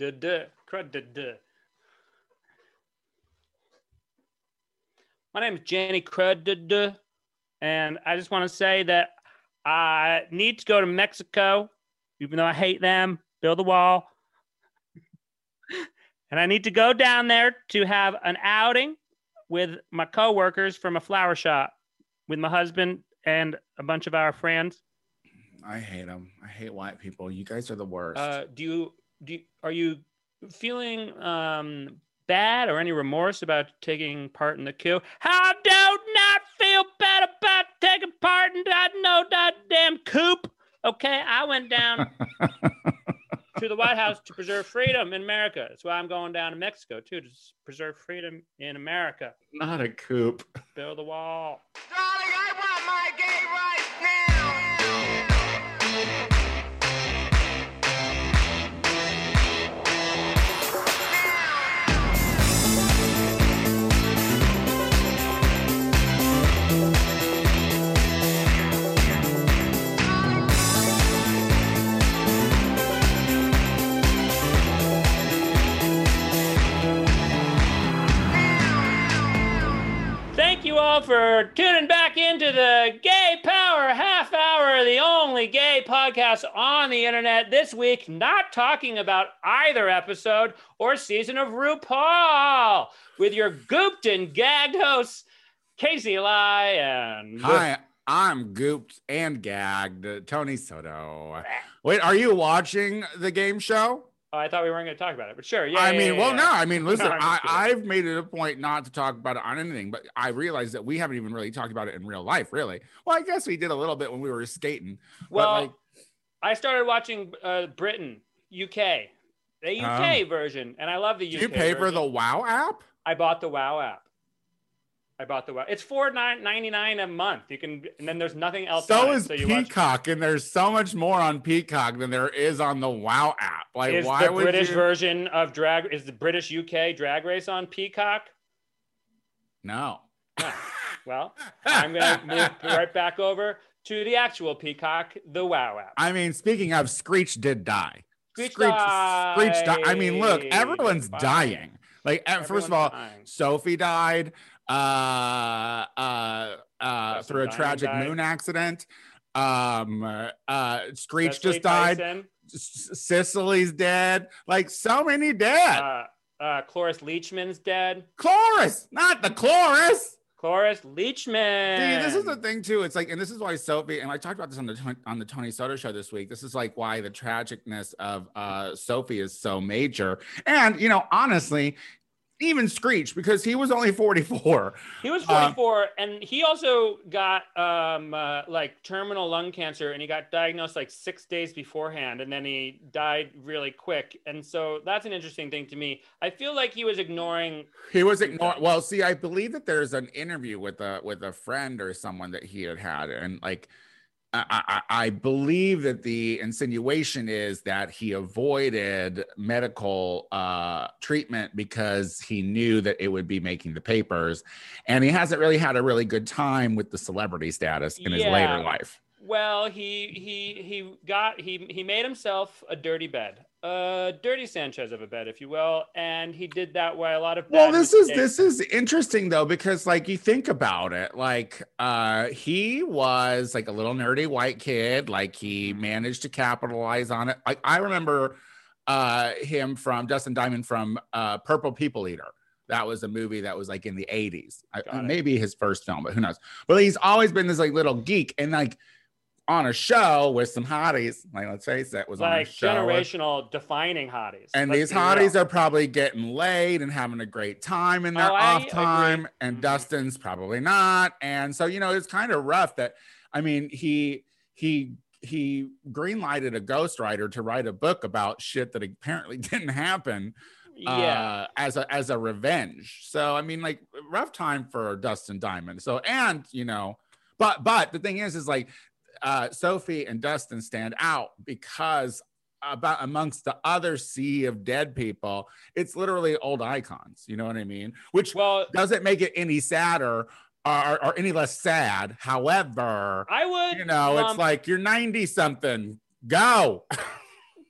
Duh, duh, crud. My name is Jenny Crud, and I just want to say that I need to go to Mexico, even though I hate them, build a wall. and I need to go down there to have an outing with my coworkers from a flower shop with my husband and a bunch of our friends. I hate them. I hate white people. You guys are the worst. Uh, do you do you, are you feeling um, bad or any remorse about taking part in the coup? How do not feel bad about taking part in that no that damn coup? Okay, I went down to the White House to preserve freedom in America. That's why I'm going down to Mexico too to preserve freedom in America. Not a coup. Build a wall. Darling, I want my gay rights now. For tuning back into the Gay Power Half Hour, the only gay podcast on the internet this week, not talking about either episode or season of RuPaul, with your gooped and gagged hosts, Casey Lai and Hi, I'm gooped and gagged. Tony Soto. Wait, are you watching the game show? Oh, I thought we weren't going to talk about it, but sure. Yeah. I yeah, mean, yeah, well, yeah. no, I mean, listen, just I. I've made it a point not to talk about it on anything, but I realized that we haven't even really talked about it in real life, really. Well, I guess we did a little bit when we were skating. Well, but like, I started watching uh, Britain, UK, the UK version, and I love the UK. Oh. you pay for the WoW app? I bought the WoW app. I bought the WoW. It's four nine ninety nine a month. You can, and then there's nothing else. So is it, so you watch. Peacock, and there's so much more on Peacock than there is on the WoW app. Like, Is why the would British you? version of drag? Is the British UK drag race on Peacock? no. No. Well, I'm gonna move right back over to the actual Peacock, the WoW app. I mean, speaking of, Screech did die. Screech Screech died. I mean, look, everyone's Fine. dying. Like, uh, first of all, dying. Sophie died uh, uh, uh, through a tragic died. moon accident. Um, uh, Screech just died. Tyson, S- dead. Like, so many dead. Uh, uh, Cloris Leachman's dead. Chloris, not the chorus. Cloris Leachman. See, this is the thing too. It's like, and this is why Sophie, and I talked about this on the on the Tony Soto show this week. This is like why the tragicness of uh Sophie is so major. And you know, honestly, even Screech, because he was only 44. He was Um, 44, and he also got um, uh, like terminal lung cancer, and he got diagnosed like six days beforehand, and then he died really quick. And so that's an interesting thing to me. I feel like he was ignoring. He was ignoring. Well, see, I believe that there's an interview with a with a friend or someone that he had had, and like, I, I, I believe that the insinuation is that he avoided medical uh, treatment because he knew that it would be making the papers, and he hasn't really had a really good time with the celebrity status in his later life. Well, he he he got he he made himself a dirty bed, a dirty Sanchez of a bed, if you will, and he did that way a lot of well this is this is interesting though because like you think about it like uh he was like a little nerdy white kid. Like he managed to capitalize on it. Like i remember uh him from dustin diamond from uh purple people eater that was a movie that was like in the 80s I, maybe his first film but who knows but he's always been this like little geek and like on a show with some hotties like let's face it was like show with- generational defining hotties. and Let's these real. hotties are probably getting laid and having a great time in their Oh, I off agree. time, and Mhm. Dustin's probably not. And so, you know, it's kind of rough that I mean, he he he greenlighted a ghostwriter to write a book about shit that apparently didn't happen yeah. uh, as a as a revenge. So I mean, like rough time for Dustin Diamond. So and you know, but but the thing is, is like uh, Sophie and Dustin stand out because about amongst the other sea of dead people, it's literally old icons. You know what I mean? Which Well, doesn't make it any sadder or, or any less sad. However, I would. you know, it's like you're 90 something. Go.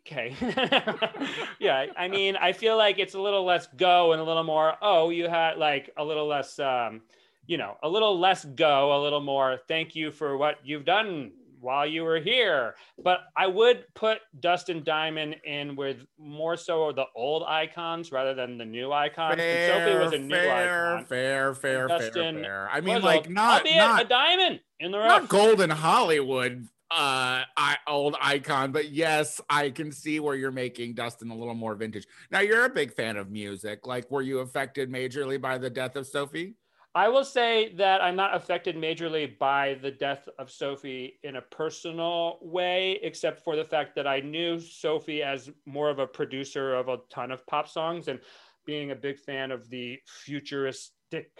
Okay. yeah, I mean, I feel like it's a little less go and a little more. Oh, you had like a little less. um you know, a little less go, a little more thank you for what you've done while you were here. But I would put Dustin Diamond in with more so the old icons rather than the new icons. And Sophie was a new fair, icon. fair, fair, fair, Dustin fair. I mean, like old, not not a diamond in the not rough. golden Hollywood uh I, old icon but yes i can see where you're making dustin a little more vintage now you're a big fan of music like were you affected majorly by the death of sophie I will say that I'm not affected majorly by the death of Sophie in a personal way, except for the fact that I knew Sophie as more of a producer of a ton of pop songs and being a big fan of the futuristic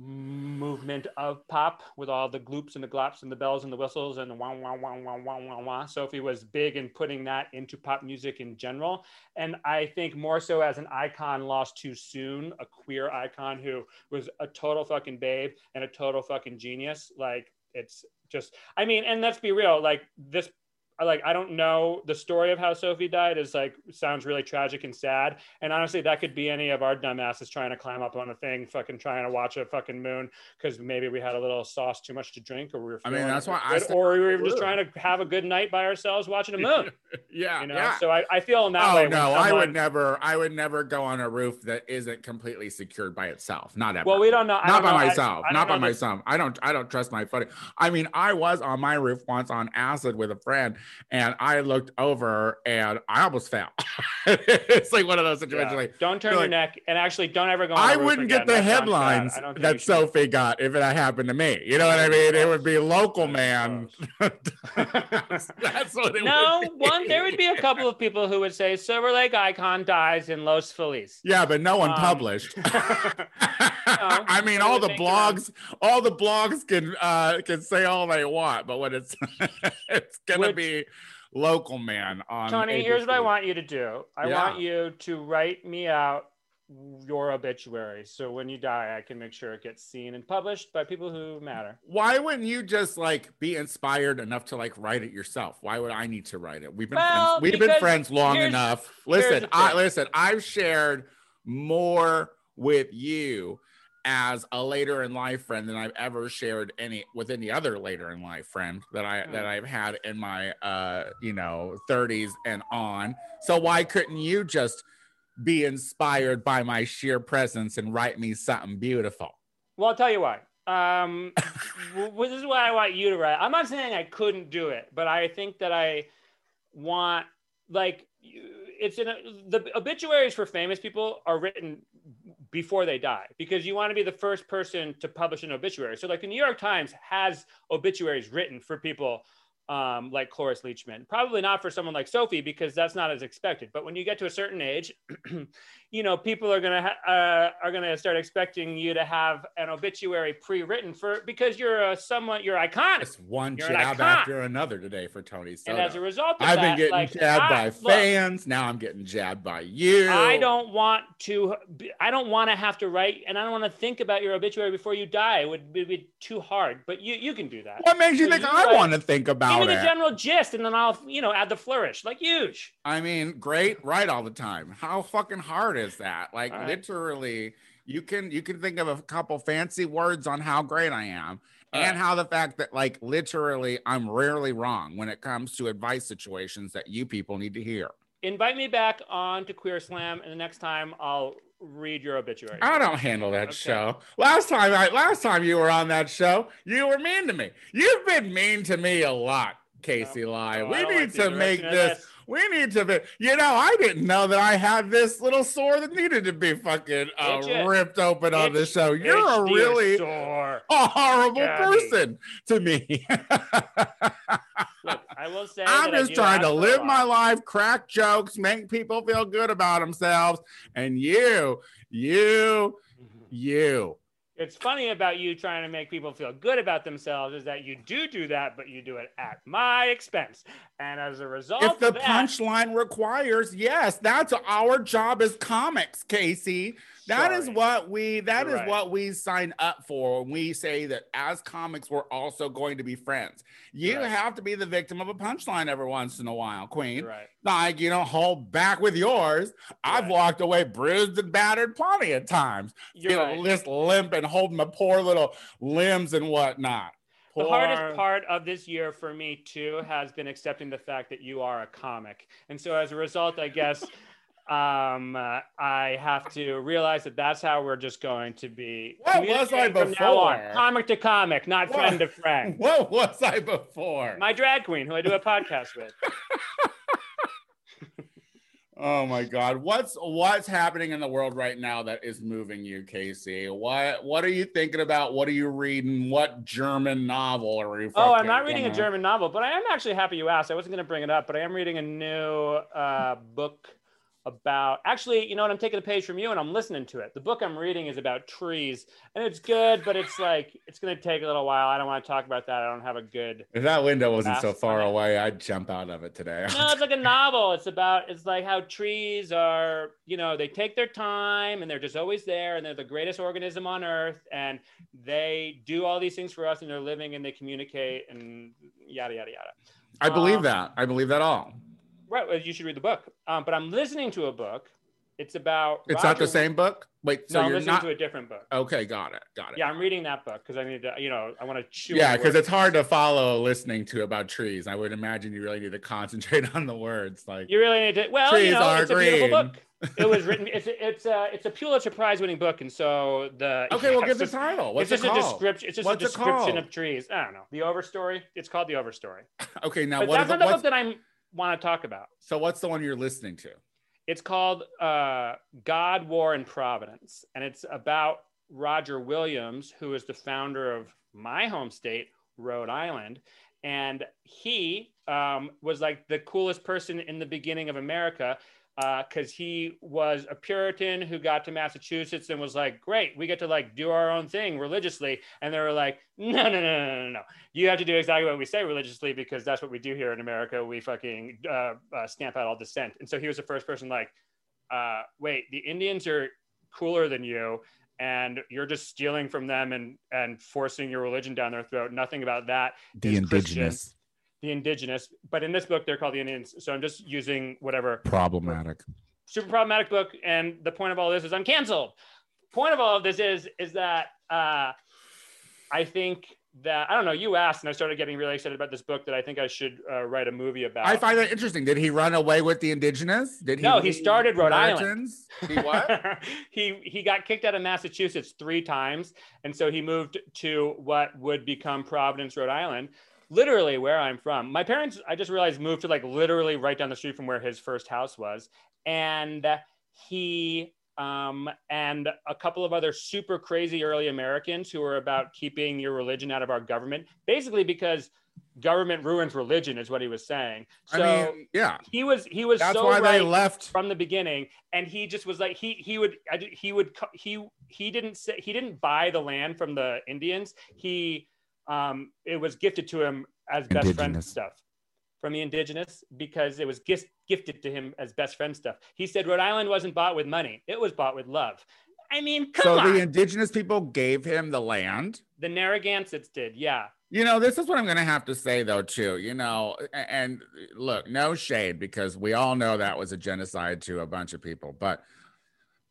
movement of pop with all the gloops and the glops and the bells and the whistles and the wah wah wah wah wah wah wah. Sophie was big in putting that into pop music in general. And I think more so as an icon lost too soon, a queer icon who was a total fucking babe and a total fucking genius. Like it's just, I mean, and let's be real, like this like I don't know the story of how Sophie died is like sounds really tragic and sad. And honestly, that could be any of our dumbasses trying to climb up on a thing, fucking trying to watch a fucking moon because maybe we had a little sauce too much to drink, or we were. I mean, that's why I or we were just trying to have a good night by ourselves watching a moon. yeah You know, yeah so I, I feel in that oh way. no when i would never i would never go on a roof that isn't completely secured by itself not ever Well, we don't know. Not don't by know. Myself I don't by myself i don't i don't trust my footing i mean i was on my roof once on acid with a friend and i looked over and i almost fell it's like one of those situations Yeah. like don't turn your like- neck, and actually don't ever go. I wouldn't get the headlines I don't think you that. Sophie got if it happened to me. You know what I mean? It would be local man. That's what it no, would be. one there would be a couple of people who would say Silver Lake Icon dies in Los Feliz. Yeah, but no one Um, published. I I mean, all the blogs, all the blogs can uh can say all they want, but when it's it's gonna Which- be local man on Tony, here's what I want you to do. I Yeah. want you to write me out your obituary, so when you die, I can make sure it gets seen and published by people who matter. Why wouldn't you just like be inspired enough to like write it yourself? Why would I need to write it? We've been Well, friends. We've been friends long enough. Listen, I listen. I've shared more with you as a later in life friend than I've ever shared any with any other later in life friend that I that I've had in my uh you know 30s and on. So why couldn't you just be inspired by my sheer presence and write me something beautiful? Well, I'll tell you why. Um, this is what I want you to write. I'm not saying I couldn't do it, but I think that I want like it's in a, the obituaries for famous people are written before they die because you want to be the first person to publish an obituary. So, like the New York Times has obituaries written for people um, like Cloris Leachman. Probably not for someone like Sophie because that's not as expected. But when you get to a certain age, you know people are gonna ha- uh, are gonna start expecting you to have an obituary pre-written for because you're a somewhat you're iconic. It's one You're jab after another today for Tony Soto. And as a result of I've that, been getting like, jabbed I- by look, fans. Now I'm getting jabbed by you. I don't want to. be- I don't want to have to write, and I don't want to think about your obituary before you die. It would be, be too hard. But you you can do that. What makes you So think you I want to think Give me the general gist, and then I'll you know add the flourish. Like huge. I mean, great, right all the time. How fucking hard is that? Like right. literally, you can you can think of a couple fancy words on how great I am. All and right. how the fact that like literally I'm rarely wrong when it comes to advice situations that you people need to hear. Invite me back on to Queer Slam, and the next time I'll read your obituary. I don't handle that Okay. show. Last time I last time you were on that show, you were mean to me. You've been mean to me a lot, Casey Lai. Oh, I we need like to make of this. We need to be. You know, I didn't know that I had this little sore that needed to be fucking uh, ripped open on the Itch- show. You're a really sore. a horrible Gabby. person to me. Will say. I'm just trying to ask for a live my life, crack jokes, make people feel good about themselves, and you, you, mm-hmm. you. It's funny about you trying to make people feel good about themselves is that you do do that, but you do it at my expense. And as a result, if the that, punchline requires, yes, that's our job as comics, Casey. That is what we that is You're right. what we sign up for when we say that as comics we're also going to be friends. You Right. have to be the victim of a punchline every once in a while, Queen. Right. Like you don't hold back with yours. I've walked away bruised and battered plenty of times. You're you know, just limp and holding my poor little limbs and whatnot. The hardest part of this year for me too has been accepting the fact that you are a comic, and so as a result, I guess um, uh, I have to realize that that's how we're just going to be. What was I communicating from now on. before? Comic to comic, not What? friend to friend. What was I before? My drag queen, who I do a podcast with. Oh my God! What's what's happening in the world right now that is moving you, Casey? What what are you thinking about? What are you reading? What German novel are you? Oh, I'm not reading a German novel, but I am actually happy you asked. I wasn't going to bring it up, but I am reading a new uh, book about. Actually, you know what? I'm taking a page from you and I'm listening to it. The book I'm reading is about trees, and it's good, but it's like it's going to take a little while. I don't want to talk about that. I don't have a good. If that window wasn't so far away, I'd jump out of it today. No, it's like a novel. It's about it's like how trees are. You know, they take their time and they're just always there, and they're the greatest organism on earth, and they do all these things for us, and they're living and they communicate and yada yada yada. I believe Um, that. I believe that all. Right. Well, you should read the book. Um, but I'm listening to a book. It's about. It's not the same book. Wait, so no, I'm you're listening not to a different book. okay? Got it. Got it. Yeah, I'm reading that book because I need to. You know, I want to chew. Yeah, because it's hard to follow listening to about trees. I would imagine you really need to concentrate on the words. Like, You really need to. Well, Trees you know, are it's a beautiful book. It was written. It's it's a it's a Pulitzer Prize winning book, and so the okay, well, give the title. What's it's it just a description. It's just What's a it description of trees. I don't know. The Overstory. It's called the Overstory. Okay, now But what? that's Is not it, the book that I want to talk about. so what's the one you're listening to? It's called uh, God, War, and Providence, and it's about Roger Williams, who is the founder of my home state, Rhode Island, and he um, was like the coolest person in the beginning of America because he was a Puritan who got to Massachusetts and was like, "Great, we get to like do our own thing religiously," and they were like, "No, no, no, no, no, no! You have to do exactly what we say religiously because that's what we do here in America. We fucking uh, uh, stamp out all dissent." And so he was the first person like, uh, "Wait, the Indians are cooler than you." And you're just stealing from them and and forcing your religion down their throat. Nothing about that The is Christian. Indigenous the indigenous, but in this book they're called the Indians. So I'm just using whatever problematic. super problematic book. And the point of all this is I'm canceled. Point of all of this is is that uh, I think that I don't know. You asked, and I started getting really excited about this book that I think I should uh, write a movie about. I find that interesting. Did he run away with the indigenous? Did he? No, he started Rhode Island. He what? he he got kicked out of Massachusetts three times, and so he moved to what would become Providence, Rhode Island, literally where I'm from. My parents, I just realized, moved to like literally right down the street from where his first house was, and he um, and a couple of other super crazy early Americans who were about keeping your religion out of our government, basically because government ruins religion, is what he was saying. So I mean, yeah, he was he was that's so why right they left. from the beginning and he just was like he he would I, he would he he didn't say he didn't buy the land from the indians he um it was gifted to him as best friend stuff from the indigenous because it was gift, gifted to him as best friend stuff he said rhode island wasn't bought with money it was bought with love i mean come So on the indigenous people gave him the land. the narragansetts did yeah You know, this is what I'm going to have to say, though, too. You know, and look, no shade because we all know that was a genocide to a bunch of people. But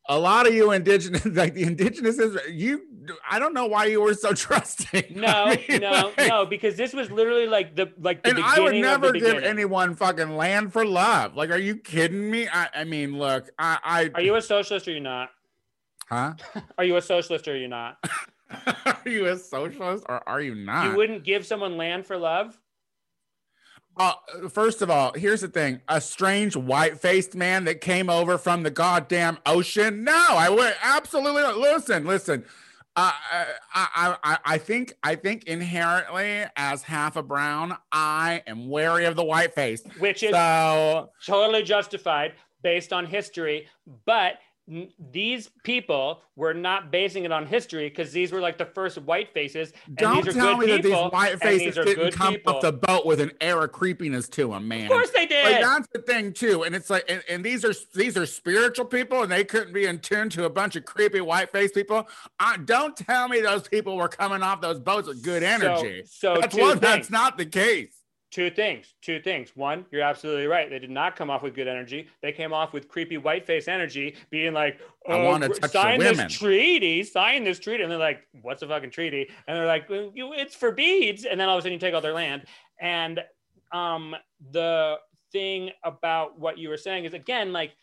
a lot of you indigenous, like the indigenous, is you. I don't know why you were so trusting. no I mean, no like- no because this was literally like the like the And I would never give beginning. anyone fucking land for love. Like, are you kidding me? I, I mean, look, I, I are you a socialist or you're not huh? are you a socialist or you're not are you a socialist or are you not? You wouldn't give someone land for love? Uh, first of all, here's the thing: a strange white-faced man that came over from the goddamn ocean. No, I would absolutely not. listen. Listen, uh, I, I, I think, I think inherently, as half a brown, I am wary of the white face. Which is So totally justified based on history. But these people were not basing it on history because these were like the first white faces. And Don't these are tell me that these white faces these didn't come people. off the boat with an air of creepiness to them, man. Of course they did. Like that's the thing too, and it's like, and, and these are these are spiritual people, and they couldn't be in tune to a bunch of creepy white face people. Uh, don't tell me those people were coming off those boats with good energy. So, so that's. That's not the case. Two things. Two things. One, you're absolutely right. They did not come off with good energy. They came off with creepy white face energy, being like, I "Oh, gr- touch the sign women." this treaty, sign this treaty," and they're like, "What's a fucking treaty?" And they're like, "It's for beads," and then all of a sudden you take all their land. And um, the thing about what you were saying is again like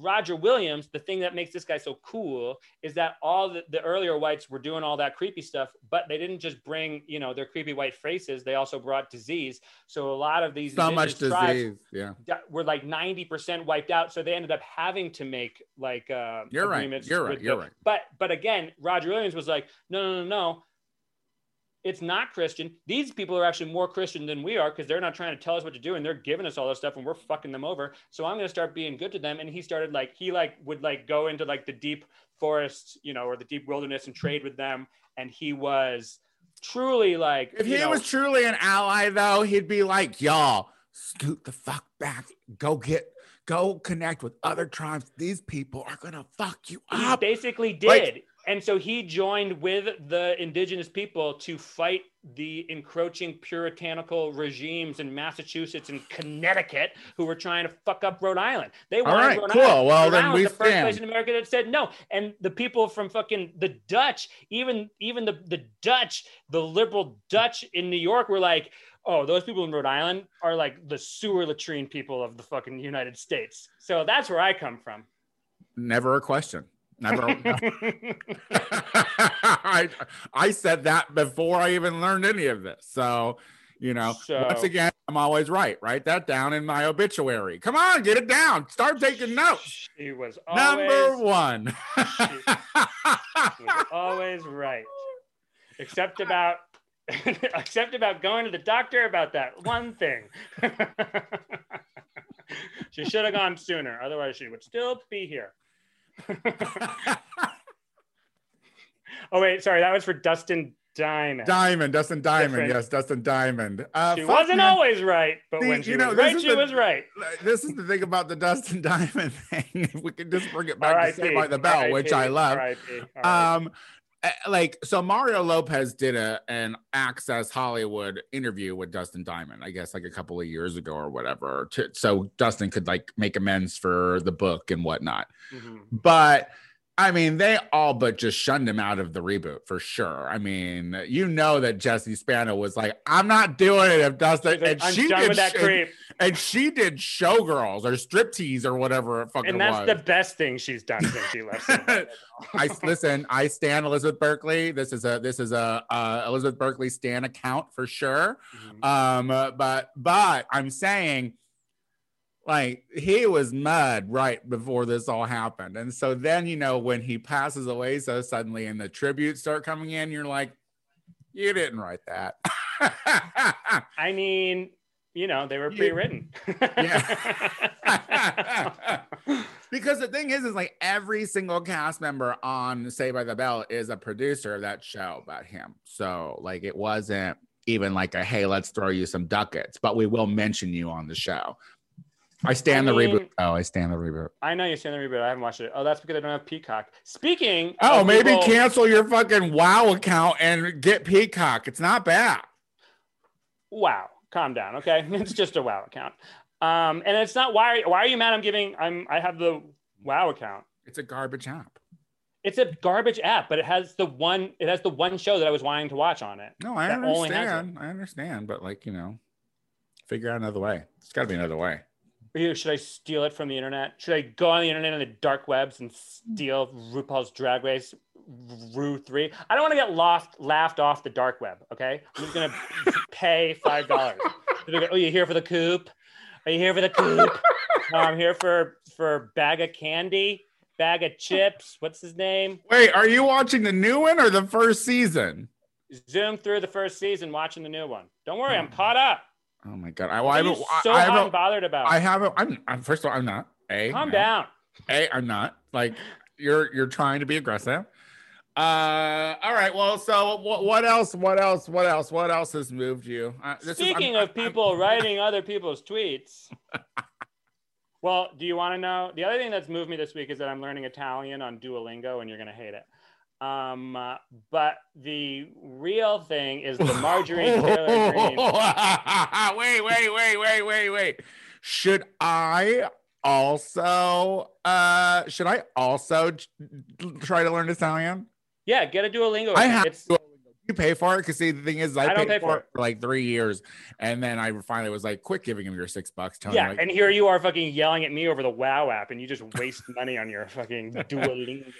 Roger Williams, the thing that makes this guy so cool is that all the, the earlier whites were doing all that creepy stuff, but they didn't just bring, you know, their creepy white faces. They also brought disease. So a lot of these So much disease. Yeah, were like 90% wiped out. So they ended up having to make like uh You're right. agreements You're right. You're the- right. But but again, Roger Williams was like, no, no, no, no. It's not Christian. These people are actually more Christian than we are because they're not trying to tell us what to do and they're giving us all this stuff and we're fucking them over. So I'm gonna start being good to them. And he started like he like would like go into like the deep forests, you know, or the deep wilderness and trade with them. And he was truly like if he know, was truly an ally, though, he'd be like, "Y'all, scoot the fuck back. Go get, go connect with other tribes. These people are gonna fuck you he up." basically did. Like- and so he joined with the indigenous people to fight the encroaching puritanical regimes in Massachusetts and Connecticut who were trying to fuck up Rhode Island. They wanted right, Rhode cool. Island. Well, Rhode then Island we the first stand. place in America that said no. And the people from fucking the Dutch, even even the, the Dutch, the liberal Dutch in New York were like, oh, those people in Rhode Island are like the sewer latrine people of the fucking United States. So that's where I come from. Never a question. Never. I, I said that before I even learned any of this. So, you know, So- once again, I'm always right. Write that down in my obituary. Come on, get it down. Start taking notes. She was Number always, one. she was always right, except about except about going to the doctor about that one thing. she should have gone sooner, otherwise she would still be here. oh wait, sorry, that was for Dustin Diamond. Diamond, Dustin Diamond. Different. Yes, Dustin Diamond. Uh, she fuck, wasn't man. always right, but when she you know, was right, she the- was right. This is the thing about the Dustin Diamond thing. If we could just bring it back to Saved by the Bell, which I love. Um, like so, Mario Lopez did a an Access Hollywood interview with Dustin Diamond, I guess, like a couple of years ago or whatever, to, so Dustin could like make amends for the book and whatnot. Mhm. But I mean, they all but just shunned him out of the reboot for sure. I mean, you know that Jesse Spano was like, "I'm not doing it if Dustin," like, and I'm she did that creep. and she did showgirls or striptease or whatever it fucking and that's was. the best thing she's done since she left. I listen. I stand Elizabeth Berkley. This is a this is a uh, Elizabeth Berkley stan account for sure. Mhm. Um, but but I'm saying, like he was mud right before this all happened, and so then you know when he passes away so suddenly, and the tributes start coming in, you're like, you didn't write that. I mean, you know, they were pre-written. Yeah. because the thing is, is like every single cast member on Saved by the Bell is a producer of that show about him. So like it wasn't even like a hey, let's throw you some ducats, but we will mention you on the show. I stand I the mean- reboot. Oh, I stand the reboot. I know you stand the reboot. I haven't watched it. Oh, that's because I don't have Peacock. Speaking. Oh, of maybe people- cancel your fucking WoW account and get Peacock. It's not bad. Wow, calm down. Okay, it's just a WoW account. Um, and it's not why. Why are you mad? I'm giving. I'm. I have the WoW account. It's a garbage app. It's a garbage app, but it has the one. It has the one show that I was wanting to watch on it. No, I That only has it. understand. I understand, but like you know, figure out another way. It's got to be another way. Or should I steal it from the internet? Should I go on the internet and the dark webs and steal RuPaul's Drag Race Ru three? I don't want to get lost laughed off the dark web. Okay, I'm just gonna pay five dollars. Oh, you here for the coop? Are you here for the coop? No, oh, I'm here for for bag of candy, bag of chips. What's his name? Wait, are you watching the new one or the first season? Zoom through the first season, watching the new one. Don't worry, I'm caught up. Oh my god! I, I haven't. so I and haven't. bothered about? I haven't. I'm, I'm. First of all, I'm not. A. Calm no. down. A. I'm not. Like, you're you're trying to be aggressive. Uh, all right. Well, so what, what else? What else? What else? What else has moved you? Uh, is- Speaking I'm- of people writing other people's tweets. Well, do you want to know? The other thing that's moved me this week is that I'm learning Italian on Duolingo, and you're going to hate it. Um, uh, but the real thing is the Margarine Taylor Greene. wait, wait, wait, wait, wait, wait. Should I also uh should I also try to learn Italian? Yeah, get a Duolingo. I have It's, to. You pay for it because see the thing is I, I paid pay for it for like three years and then I finally was like, quit giving him your six bucks. Tony. yeah, like, and here you are fucking yelling at me over the WoW app, and you just waste money on your fucking Duolingo.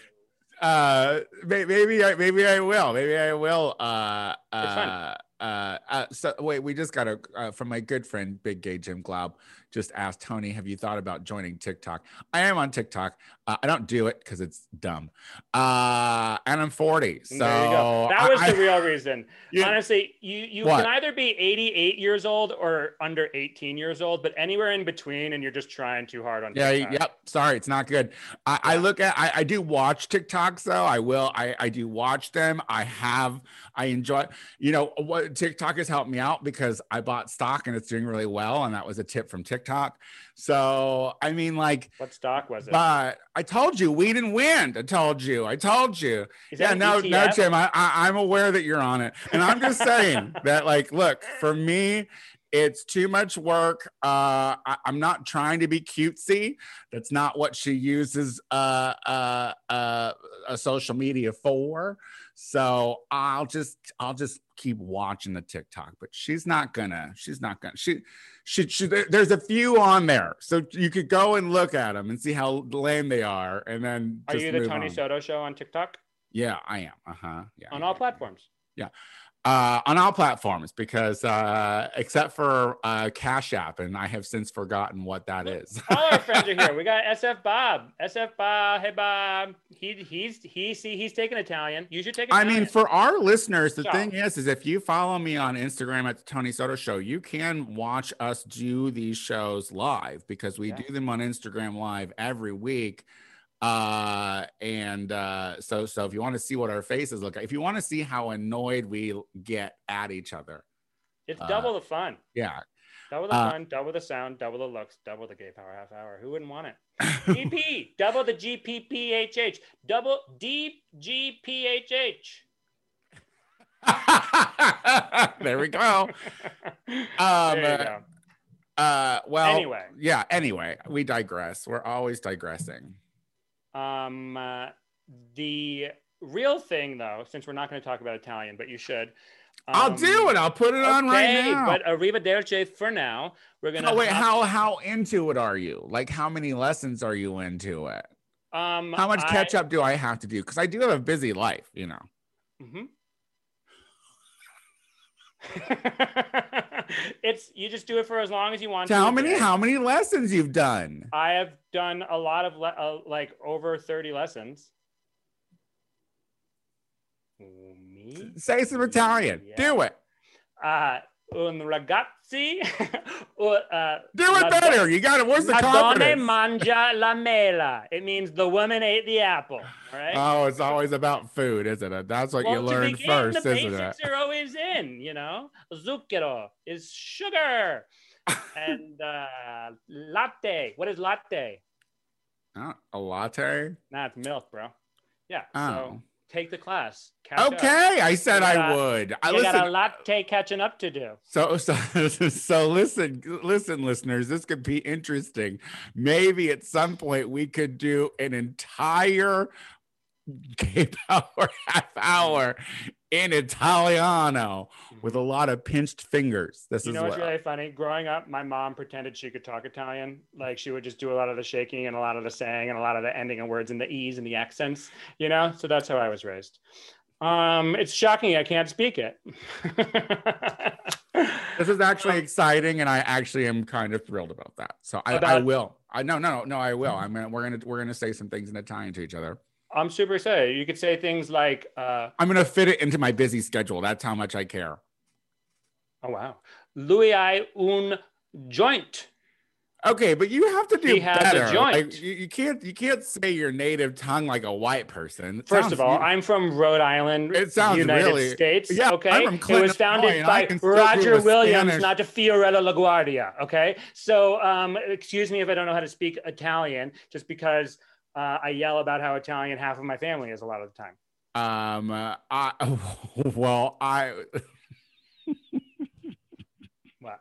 Uh maybe I maybe I will. Maybe I will uh uh uh, uh so wait, we just got a uh, from my good friend Big Gay Jim Glaub just asked Tony, have you thought about joining TikTok? I am on TikTok. Uh, I don't do it because it's dumb. Uh and I'm 40. So there you go. That was I- the real reason. You- Honestly, you you What? can either be 88 years old or under 18 years old, but anywhere in between, and you're just trying too hard on. Yeah, TikTok. yep. Sorry, it's not good. I, I look at I, I do watch TikToks though. I will. I, I do watch them. I have I enjoy you know what TikTok has helped me out because I bought stock and it's doing really well. And that was a tip from TikTok. Talk so I mean like What stock was it? but I told you weed and wind. I told you. I told you. Yeah, no, no, ETF? Tim. I, I I'm aware that you're on it. And I'm just saying that, like, look, for me, it's too much work. Uh, I, I'm not trying to be cutesy. That's not what she uses uh, uh, uh, a social media for. So I'll just I'll just keep watching the TikTok. But she's not gonna. She's not gonna. She she, she there's a few on there, so you could go and look at them and see how lame they are, and then Are you the Tony on. Soto show on TikTok? Yeah, I am. Uh huh. Yeah. On all platforms. Uh, on all platforms, because uh, except for uh, Cash App, and I have since forgotten what that is. All our friends are here. We got SF Bob. SF Bob. Hey Bob. He he's he see he's taking Italian. You should take I mean, for our listeners, the Yeah. thing is, is if you follow me on Instagram at the Tony Soto Show, you can watch us do these shows live because we Yeah. do them on Instagram live every week. Uh, and uh, so so if you want to see what our faces look like, if you want to see how annoyed we get at each other, it's uh, double the fun. yeah, Double the uh, fun, double the sound, double the looks, double the gay power half hour. Who wouldn't want it? GP, double the GPPHH, double DGPHH. there we go. Um, there you go. Uh, well, Anyway. yeah. Anyway, we digress. We're always digressing. Um, uh, the real thing, though, since we're not going to talk about Italian, but you should. I'll um, do it. I'll put it on right okay, now. But arrivederci for now. We're gonna. oh, wait, how how into it are you? Like, how many lessons are you into it? Um, How much I- catch up do I have to do? Because I do have a busy life, you know. Mhm. it's you just do it for as long as you want. So to how many how many lessons you've done? I have done a lot of le- uh, like over thirty lessons. Me? Say some Italian. Yeah. Do it. Uh, un ragazzi. uh, Do it la- better. You got it. Where's the confidence? mangia la mela. It means the woman ate the apple. Right. Oh, it's always about food, isn't it? That's what you Well, to learn begin, first, the isn't it? basics are always in, you know. Zucchero is sugar, and uh, latte. What is latte? Oh, a latte. Nah, it's milk, bro. Yeah. Oh. So take the class. Catch up. Okay, I said I would. I You got a latte catching up to do. So, so, so listen, listen, listeners, this could be interesting. Maybe at some point we could do an entire gay power half hour in Italiano with a lot of pinched fingers. This You is know what's really funny? Growing up, my mom pretended she could talk Italian. Like she would just do a lot of the shaking and a lot of the saying and a lot of the ending of words and the e's and the accents. You know, so that's how I was raised. Um, it's shocking I can't speak it. This is actually exciting, and I actually am kind of thrilled about that. So I, I will. I no, no, no, no. I will. I'm gonna. We're gonna. We're gonna say some things in Italian to each other. I'm super excited. You could say things like, uh, I'm gonna fit it into my busy schedule. That's how much I care. "Oh wow, lui hai un joint." Okay, but you have to do He has a better. joint. Like, you, you can't you can't say your native tongue like a white person. It First sounds- of all, you- I'm from Rhode Island, It sounds United really- States. Yeah, I'm okay, from it was founded I by can still do Roger Williams, Spanish- not de Fiorello LaGuardia. Okay, so um, excuse me if I don't know how to speak Italian, just because uh, I yell about how Italian half of my family is a lot of the time. um uh, I well I What?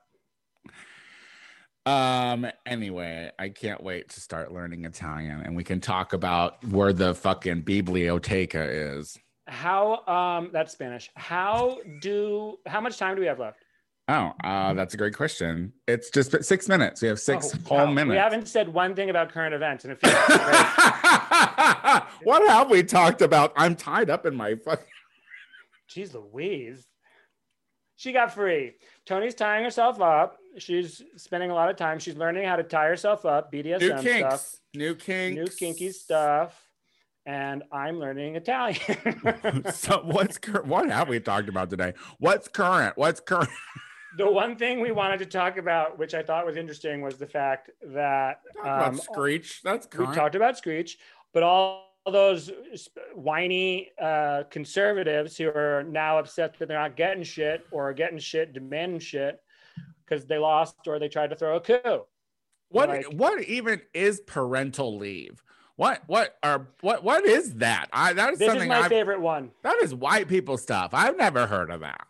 um anyway, I can't wait to start learning Italian and we can talk about where the fucking biblioteca is. How? Um, that's Spanish. How do? How much time do we have left? Oh, uh, that's a great question. It's just six minutes. We have six Oh, whole wow. minutes. We haven't said one thing about current events, it feels great. what have we talked about? I'm tied up in my fucking. Jeez Louise. She got free. Tony's tying herself up. She's spending a lot of time. She's learning how to tie herself up, BDSM New stuff, kinks. New kinks. new kinky stuff. And I'm learning Italian. so what's cur- what have we talked about today? What's current? What's current? The one thing we wanted to talk about, which I thought was interesting, was the fact that um, Screech. That's we talked about Screech, but all those whiny uh, conservatives who are now upset that they're not getting shit or getting shit, demanding shit because they lost or they tried to throw a coup. what like- what even is parental leave? What what are what what is that? I that is This is my I've, favorite one. that is white people stuff. I've never heard of that.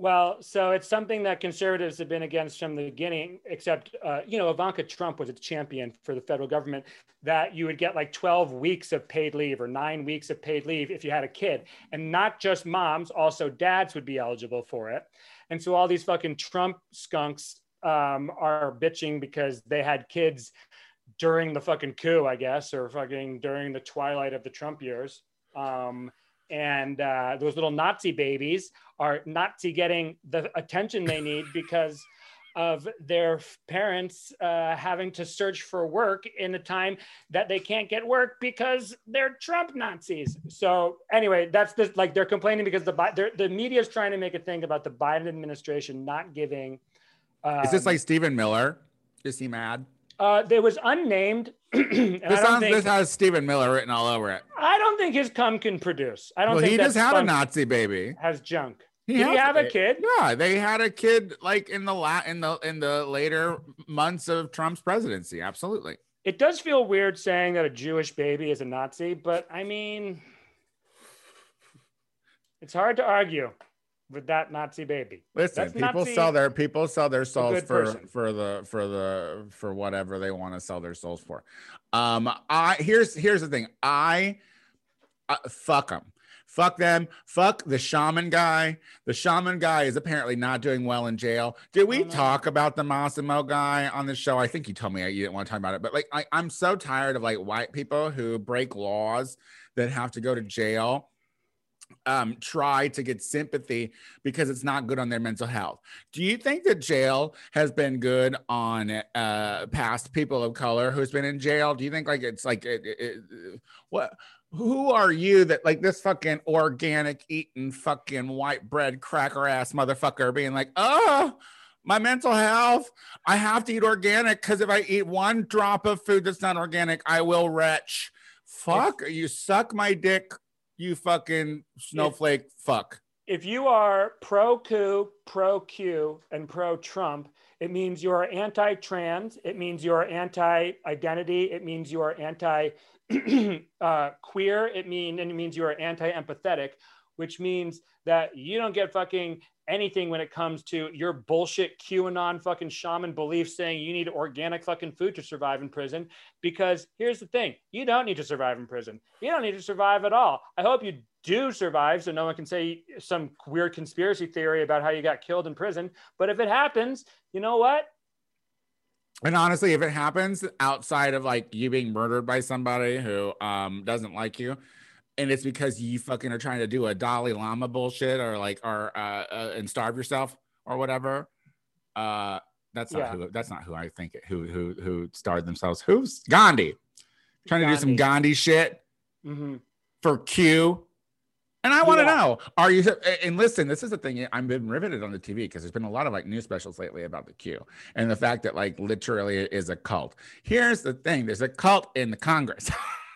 Well, so it's something that conservatives have been against from the beginning, except, uh, you know, Ivanka Trump was a champion for the federal government that you would get like 12 weeks of paid leave or nine weeks of paid leave if you had a kid. And not just moms, also dads would be eligible for it. And so all these fucking Trump skunks um, are bitching because they had kids during the fucking coup, I guess, or fucking during the twilight of the Trump years. Um, and uh, those little Nazi babies are Nazi getting the attention they need because of their parents uh, having to search for work in a time that they can't get work because they're Trump Nazis. So anyway, that's this like they're complaining because the the media is trying to make a thing about the Biden administration not giving. Um, Is this like Stephen Miller? Is he mad? uh, there was unnamed? and I This sounds think this has Stephen Miller written all over it. I don't think his cum can produce. I don't Well, think he just had a Nazi baby. has junk. He Did he have a kid? Yeah, they had a kid like in the la- in the in the later months of Trump's presidency. Absolutely. It does feel weird saying that a Jewish baby is a Nazi, but I mean, it's hard to argue with that Nazi baby. Listen, That's people Nazi- sell their people sell their souls for person. for the for the for whatever they want to sell their souls for. Um, I here's here's the thing. I uh, fuck them. Fuck them. Fuck the shaman guy. The shaman guy is apparently not doing well in jail. Did we Oh, talk about the Massimo guy on the show? I think you told me you didn't want to talk about it, but like I, I'm so tired of like white people who break laws that have to go to jail um, try to get sympathy because it's not good on their mental health. Do you think that jail has been good on uh, past people of color who's been in jail? Do you think like it's like it, it, it- what? Who are you that like this fucking organic eating fucking white bread cracker ass motherfucker being like, oh, my mental health, I have to eat organic because if I eat one drop of food that's not organic, I will retch. Fuck, you suck my dick, you fucking snowflake fuck. If you are pro coup, pro Q, and pro Trump, it means you are anti trans. It means you are anti identity. It means you are anti uh, queer. It, mean, and it means you are anti empathetic, which means that you don't get fucking anything when it comes to your bullshit QAnon fucking shaman belief saying you need organic fucking food to survive in prison. Because here's the thing you don't need to survive in prison. You don't need to survive at all. I hope you do survive so no one can say some weird conspiracy theory about how you got killed in prison. But if it happens, you know what? And honestly, if it happens outside of like you being murdered by somebody who um doesn't like you, and it's because you fucking are trying to do a Dalai Lama bullshit or like or uh, uh and starve yourself or whatever, uh that's not Yeah. who that's not who I think it, who who who starved themselves. Who's Gandhi? Trying to do some Gandhi. Gandhi shit hmm for Q. And I want to Yeah. know, are you? And listen, this is the thing. I've been riveted on the TV because there's been a lot of like news specials lately about the Q and the fact that like literally it is a cult. Here's the thing: there's a cult in the Congress.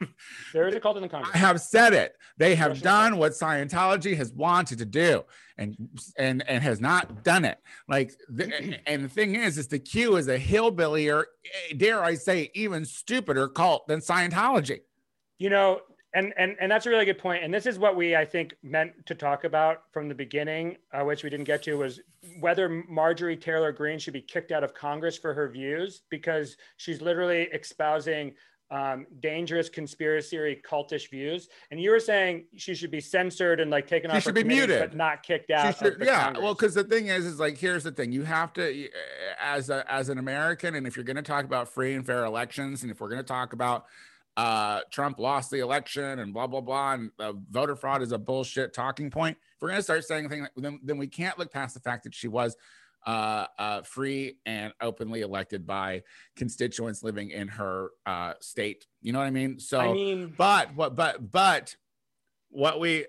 There is a cult in the Congress. I have said it. They have Russian done what Scientology has wanted to do, and and and has not done it. Like, the, and the thing is, is the Q is a hillbilly, or eh, dare I say, even stupider cult than Scientology. you know and and and that's a really good point and this is what we i think meant to talk about from the beginning uh, which we didn't get to was whether marjorie taylor greene should be kicked out of congress for her views because she's literally espousing um, dangerous conspiracy cultish views and you were saying she should be censored and like taken She off should be muted. but not kicked She out should- yeah Congress. well because the thing is is like here's the thing you have to as a as an american and if you're going to talk about free and fair elections and if we're going to talk about uh trump lost the election and blah blah blah and uh, voter fraud is a bullshit talking point if we're going to start saying things then, then we can't look past the fact that she was uh, uh, free and openly elected by constituents living in her uh, state. You know what I mean? So, i mean but what but but what we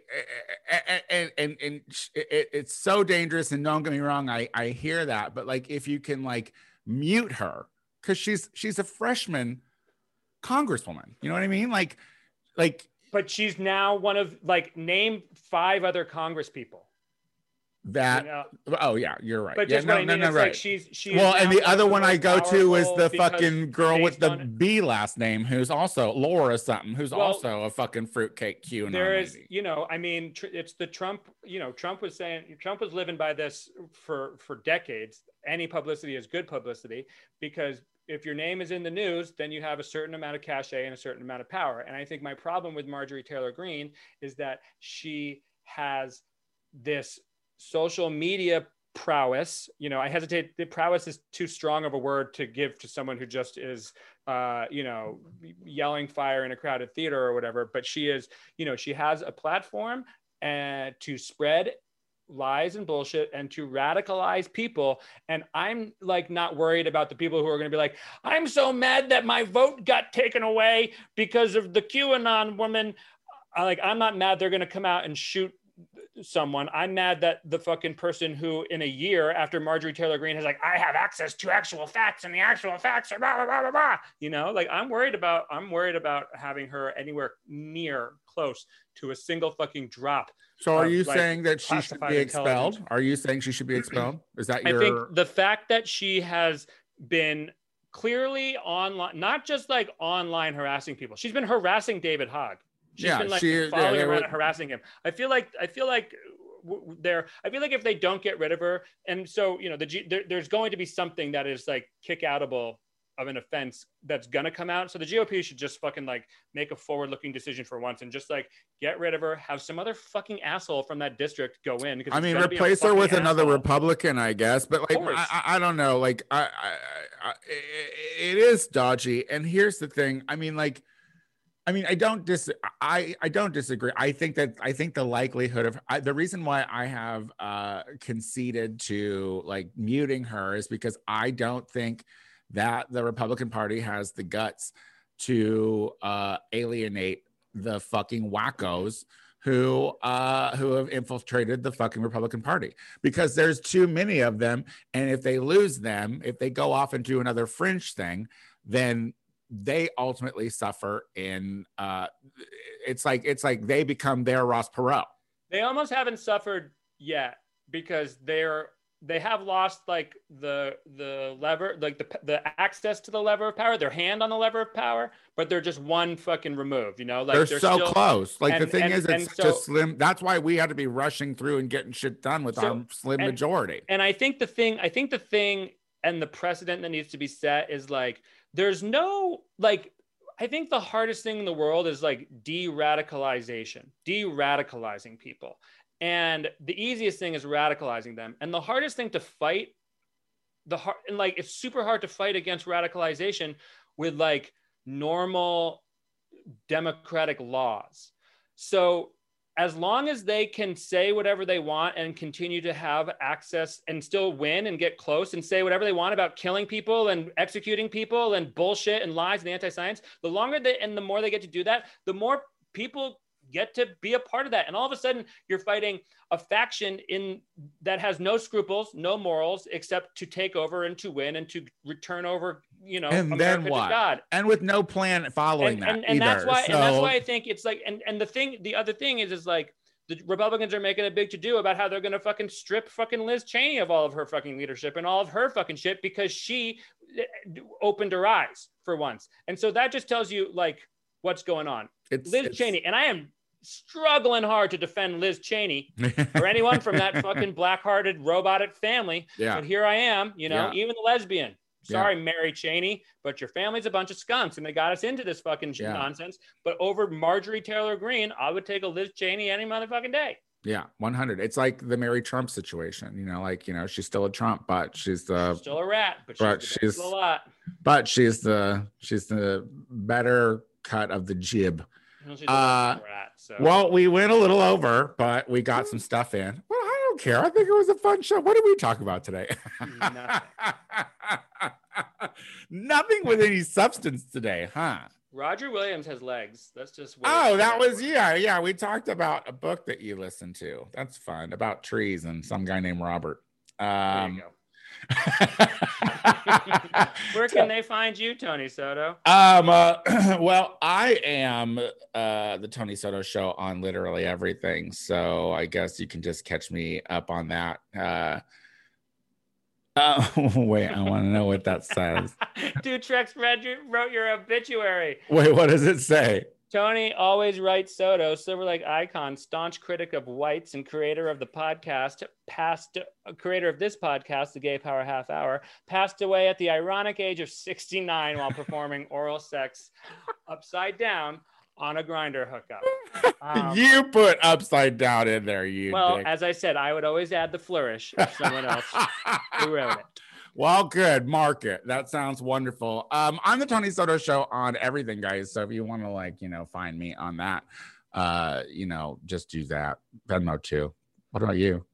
and and and it, it's so dangerous and don't get me wrong i i hear that but like if you can like mute her because she's she's a freshman congresswoman you know what i mean like like but she's now one of like name five other congress people that you know? oh yeah you're right. But yeah, no I no mean, no it's right. like she's she's well and the other one i go to is the fucking girl with the on- b last name who's also laura something who's Well, also a fucking fruitcake q there is you know i mean tr- it's the trump you know trump was saying trump was living by this for for decades. Any publicity is good publicity because if your name is in the news then you have a certain amount of cachet and a certain amount of power. And i think my problem with marjorie taylor greene is that she has this social media prowess. You know i hesitate the prowess is too strong of a word to give to someone who just is uh you know yelling fire in a crowded theater or whatever but she is you know she has a platform and to spread lies and bullshit and to radicalize people. And i'm like not worried about the people who are going to be like i'm so mad that my vote got taken away because of the qanon woman. I, like i'm not mad they're going to come out and shoot someone i'm mad that the fucking person who in a year after marjorie taylor greene has like i have access to actual facts and the actual facts are blah blah blah blah blah you know like i'm worried about i'm worried about having her anywhere near close to a single fucking drop so are of, you like, saying that she should be expelled are you saying she should be expelled is that your? I think the fact that she has been clearly online, not just like online harassing people. She's been harassing David Hogg. She's Yeah, been like she- following him around harassing him. I feel like I feel like they're I feel like if they don't get rid of her, and so you know the there, there's going to be something that is like kick outable of an offense that's gonna come out. So the GOP should just fucking like make a forward-looking decision for once and just like get rid of her. Have some other fucking asshole from that district go in. because I mean, replace her with another. Republican, I guess. But like. I, I, don't know. Like, I, I, I- it is dodgy. And here's the thing. I mean, like, I mean, I don't dis, I, I don't disagree. I think that I think the likelihood of I, the reason why I have uh, conceded to like muting her is because I don't think that the Republican Party has the guts to uh, alienate the fucking wackos who uh who have infiltrated the fucking Republican Party because there's too many of them and if they lose them if they go off and do another fringe thing then they ultimately suffer in uh it's like it's like they become their Ross Perot. They almost haven't suffered yet because they're they have lost like the the lever like the the access to the lever of power their hand on the lever of power but they're just one fucking remove you know? Like they're, so still- close. Like the thing and- is and it's so- just slim that's why we had to be rushing through and getting shit done with So- our slim and- majority. and i think the thing i think the thing and the precedent that needs to be set is like there's no like i think the hardest thing in the world is like de-radicalization de-radicalizing people. And the easiest thing is radicalizing them. And the hardest thing to fight the hard and like it's super hard to fight against radicalization with like normal democratic laws. So as long as they can say whatever they want and continue to have access and still win and get close and say whatever they want about killing people and executing people and bullshit and lies and anti-science the longer they and the more they get to do that the more people get to be a part of that. And all of a sudden, you're fighting a faction in that has no scruples, no morals, except to take over and to win and to return over, you know, And America then to what? God. and with no plan following And, that and, and either. that's why, and that's why I think it's like, and and the thing, the other thing is, is like. The Republicans are making a big to do about how they're going to fucking strip fucking Liz Cheney of all of her fucking leadership and all of her fucking shit because she eh, opened her eyes for once. And so that just tells you like what's going on. it's, Liz it's- Cheney, and I am struggling hard to defend Liz Cheney or anyone from that fucking black-hearted robotic family. yeah. But here I am, you know, Yeah. even the lesbian. Sorry, Mary Cheney, but your family's a bunch of skunks and they got us into this fucking Yeah. nonsense. But over Marjorie Taylor Greene, I would take a Liz Cheney any motherfucking day. Yeah, 100. It's like the Mary Trump situation, you know, like, you know, she's still a Trump, but she's the Still a rat, but she's, but she's- of the lot. but she's the she's the better cut of the jib. Well, Uh. So Well, we went a little over, but we got some stuff in. Well, I don't care. I think it was a fun show. What did we talk about today? Nothing. Nothing with any substance today, huh? Roger Williams has legs. That's just Oh, that was yeah, yeah. We talked about a book that you listened to. That's fun about trees and some guy named Robert. There you Um, go. Where can they find you, Tony Soto? Um. Uh, well, I am uh, the Tony Soto Show on literally everything, so I guess you can just catch me up on that. Uh, uh, wait, I want to know what that says. Dude, Trex read your, wrote your obituary. Wait, what does it say? Tony always writes Soto, Silver Lake icon, staunch critic of whites and creator of the podcast, passed creator of this podcast, The Gay Power Half Hour, passed away at the ironic age of 69 while performing oral sex upside down on a Grindr hookup. Um, you put upside down in there, you. well, dick. as I said, I would always add the flourish of someone else who wrote it. Well, good. Market. That sounds wonderful. Um, I'm the Tony Soto show on everything, guys. So if you want to like, you know, find me on that, uh, you know, just do that. Venmo too. What about you?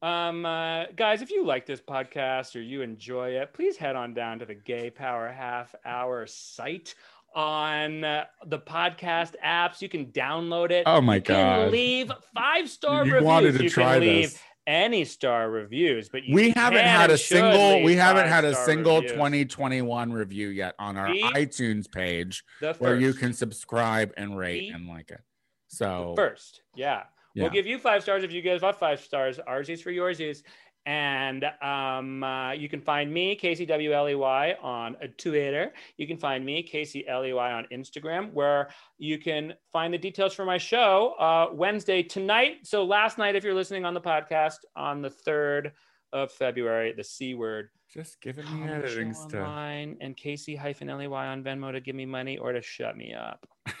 Um, uh, guys, if you like this podcast or you enjoy it, please head on down to the Gay Power Half Hour site on uh, the podcast apps. You can download it. Oh my you can god. leave five star You reviews. wanted to you try can leave this. Any star reviews, but you We haven't had a single we haven't had a single reviews. 2021 review yet on our See? iTunes page where you can subscribe and rate See? and like it. So first. Yeah. yeah. We'll give you five stars if you give us five stars. Ours is for yours is. And um, uh, you can find me, Casey W L E Y, on uh, Twitter. You can find me, Casey L E Y, on Instagram, where you can find the details for my show uh, Wednesday tonight. So last night, if you're listening on the podcast, on the third of February, the C word. just giving me editing stuff. online and Casey hyphen L E Y on Venmo to give me money or to shut me up.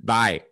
Bye. Bye.